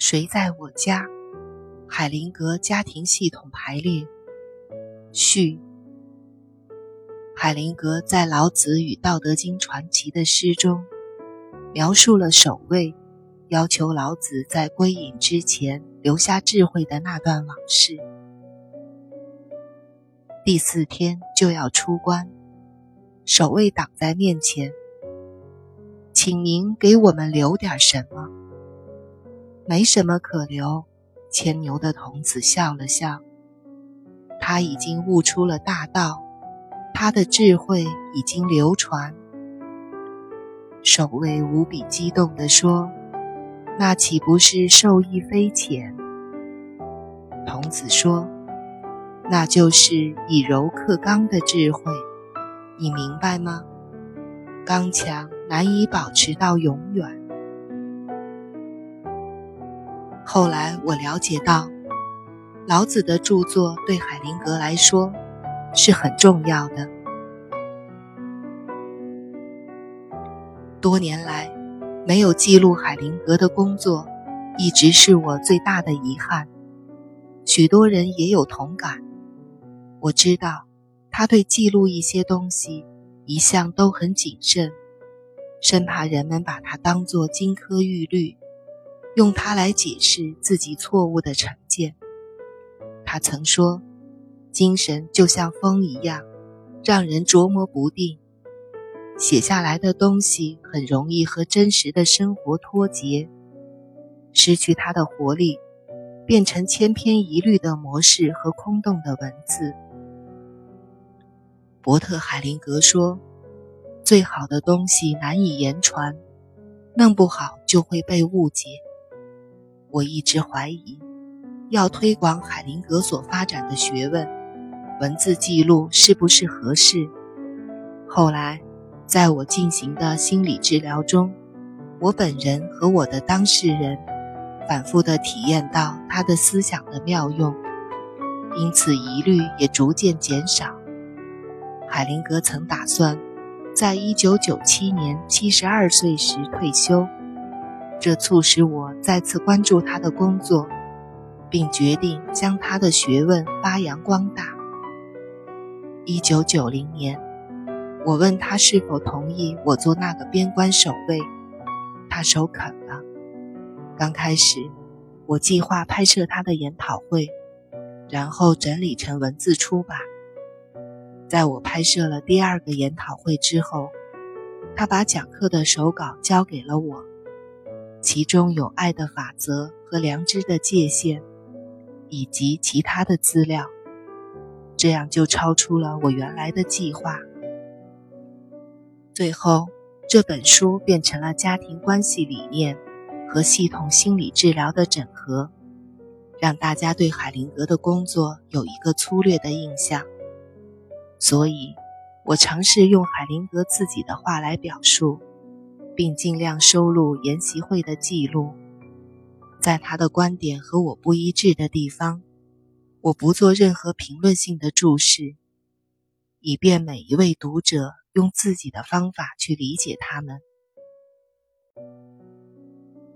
谁在我家？海灵格家庭系统排列序。海灵格在《老子与道德经传奇》的诗中，描述了守卫要求老子在归隐之前留下智慧的那段往事。第四天就要出关，守卫挡在面前，请您给我们留点什么？没什么可留。牵牛的童子笑了笑，他已经悟出了大道，他的智慧已经流传。守卫无比激动地说：“那岂不是受益匪浅？”童子说：“那就是以柔克刚的智慧，你明白吗？刚强难以保持到永远。”后来我了解到，老子的著作对海灵格来说是很重要的。多年来，没有记录海灵格的工作，一直是我最大的遗憾。许多人也有同感。我知道，他对记录一些东西一向都很谨慎，生怕人们把它当作金科玉律。用它来解释自己错误的成见。他曾说：“精神就像风一样，让人琢磨不定。写下来的东西很容易和真实的生活脱节，失去它的活力，变成千篇一律的模式和空洞的文字。”伯特·海灵格说：“最好的东西难以言传，弄不好就会被误解。”我一直怀疑，要推广海灵格所发展的学问，文字记录是不是合适？后来，在我进行的心理治疗中，我本人和我的当事人反复地体验到他的思想的妙用，因此疑虑也逐渐减少。海灵格曾打算，在一九九七年七十二岁时退休。这促使我再次关注他的工作，并决定将他的学问发扬光大。一九九零年，我问他是否同意我做那个边关守卫，他首肯了。刚开始，我计划拍摄他的研讨会，然后整理成文字出版。在我拍摄了第二个研讨会之后，他把讲课的手稿交给了我。其中有爱的法则和良知的界限，以及其他的资料，这样就超出了我原来的计划。最后，这本书变成了家庭关系理念和系统心理治疗的整合，让大家对海灵格的工作有一个粗略的印象。所以，我尝试用海灵格自己的话来表述。并尽量收录研习会的记录，在他的观点和我不一致的地方，我不做任何评论性的注释，以便每一位读者用自己的方法去理解他们。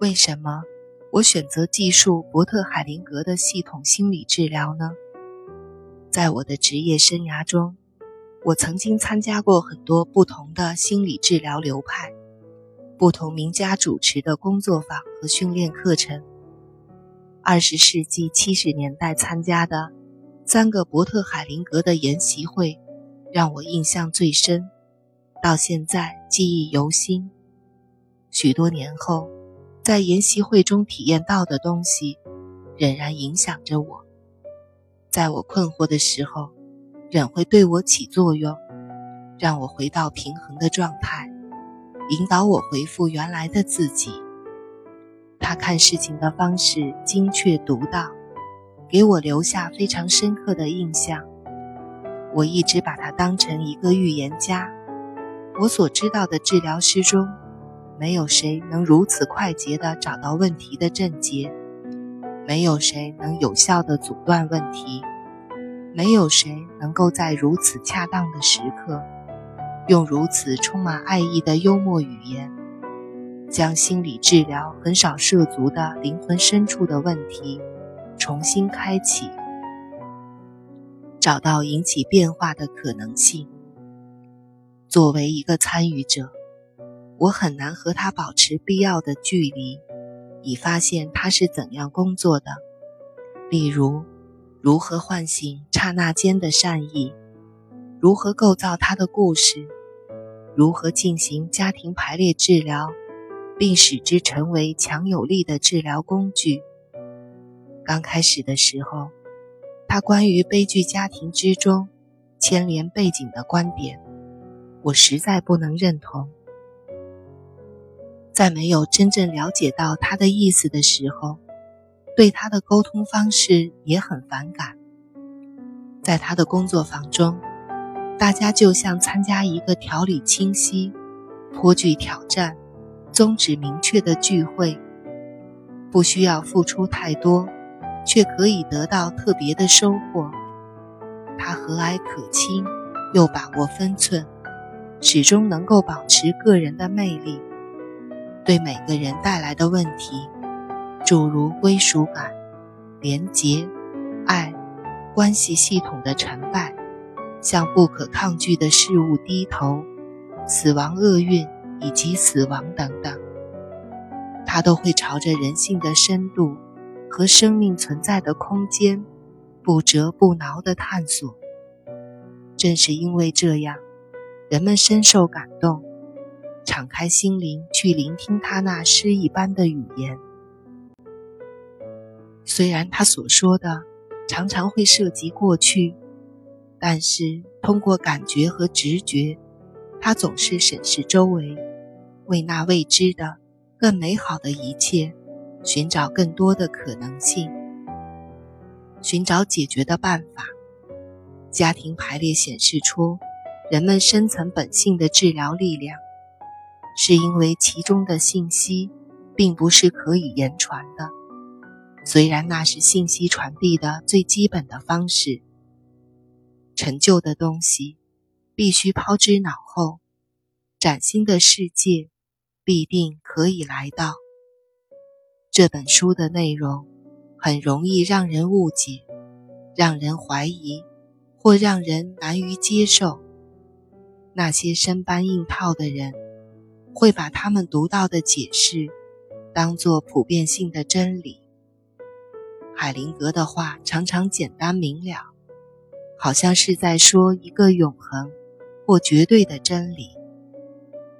为什么我选择记述伯特海灵格的系统心理治疗呢？在我的职业生涯中，我曾经参加过很多不同的心理治疗流派。不同名家主持的工作坊和训练课程。二十世纪七十年代参加的三个伯特海灵格的研习会，让我印象最深，到现在记忆犹新。许多年后，在研习会中体验到的东西，仍然影响着我。在我困惑的时候，仍会对我起作用，让我回到平衡的状态。引导我回复原来的自己。他看事情的方式精确独到，给我留下非常深刻的印象。我一直把他当成一个预言家。我所知道的治疗师中，没有谁能如此快捷地找到问题的症结，没有谁能有效地阻断问题，没有谁能够在如此恰当的时刻。用如此充满爱意的幽默语言，将心理治疗很少涉足的灵魂深处的问题重新开启，找到引起变化的可能性。作为一个参与者，我很难和他保持必要的距离，以发现他是怎样工作的。例如，如何唤醒刹那间的善意，如何构造他的故事，如何进行家庭排列治疗，并使之成为强有力的治疗工具。刚开始的时候，他关于悲剧家庭之中牵连背景的观点。我实在不能认同，在没有真正了解到他的意思的时候，对他的沟通方式也很反感。在他的工作坊中，大家就像参加一个条理清晰、颇具挑战、宗旨明确的聚会，不需要付出太多，却可以得到特别的收获。他和蔼可亲，又把握分寸。始终能够保持个人的魅力，对每个人带来的问题，诸如归属感、廉洁、爱、关系系统的成败，向不可抗拒的事物低头，死亡厄运以及死亡等等，他都会朝着人性的深度和生命存在的空间，不折不挠地探索。正是因为这样。人们深受感动，敞开心灵去聆听他那诗一般的语言。虽然他所说的常常会涉及过去，但是通过感觉和直觉，他总是审视周围，为那未知的、更美好的一切寻找更多的可能性，寻找解决的办法。家庭排列显示出。人们深层本性的治疗力量，是因为其中的信息并不是可以言传的，虽然那是信息传递的最基本的方式。陈旧的东西必须抛之脑后，崭新的世界必定可以来到。这本书的内容很容易让人误解，让人怀疑，或让人难于接受。那些生搬硬套的人，会把他们读到的解释当作普遍性的真理。海灵格的话常常简单明了，好像是在说一个永恒或绝对的真理。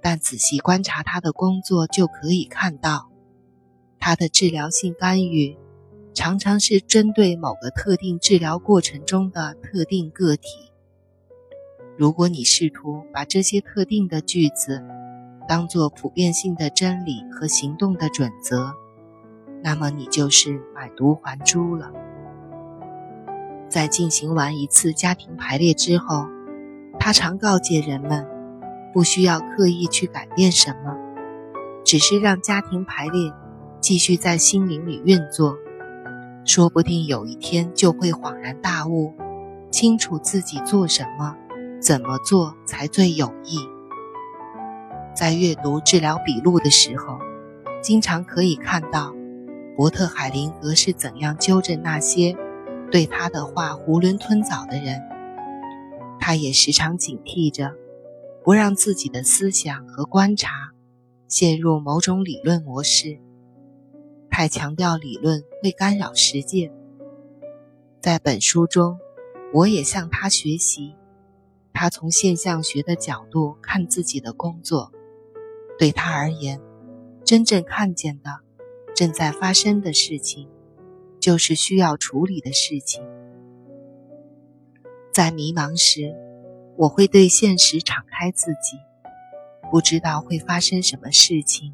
但仔细观察他的工作，就可以看到，他的治疗性干预常常是针对某个特定治疗过程中的特定个体。如果你试图把这些特定的句子当作普遍性的真理和行动的准则，那么你就是买椟还珠了。在进行完一次家庭排列之后，他常告诫人们，不需要刻意去改变什么，只是让家庭排列继续在心灵里运作，说不定有一天就会恍然大悟，清楚自己做什么。怎么做才最有益？在阅读治疗笔录的时候，经常可以看到伯特海灵格是怎样纠正那些对他的话囫囵吞枣的人。他也时常警惕着，不让自己的思想和观察陷入某种理论模式。太强调理论会干扰实践。在本书中，我也向他学习。他从现象学的角度看自己的工作，对他而言，真正看见的、正在发生的事情，就是需要处理的事情。在迷茫时，我会对现实敞开自己，不知道会发生什么事情。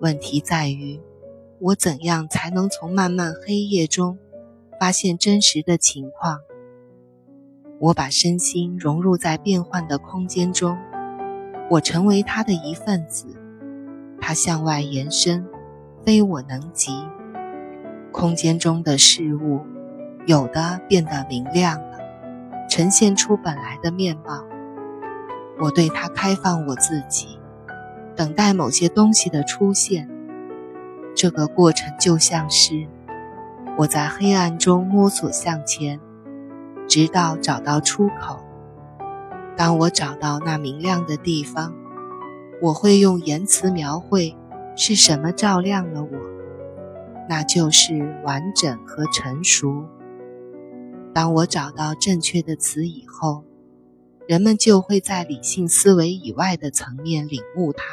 问题在于，我怎样才能从漫漫黑夜中发现真实的情况？我把身心融入在变幻的空间中，我成为它的一份子。它向外延伸，非我能及。空间中的事物，有的变得明亮了，呈现出本来的面貌。我对它开放我自己，等待某些东西的出现。这个过程就像是我在黑暗中摸索向前，直到找到出口。当我找到那明亮的地方，我会用言辞描绘是什么照亮了我，那就是完整和成熟。当我找到正确的词以后，人们就会在理性思维以外的层面领悟它。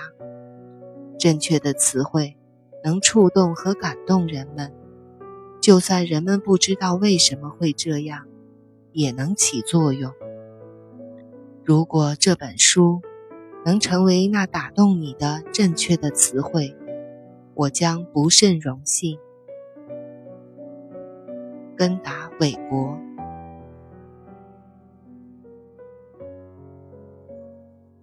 正确的词汇能触动和感动人们，就算人们不知道为什么会这样，也能起作用。如果这本书能成为那打动你的正确的词汇，我将不胜荣幸。根达·韦伯。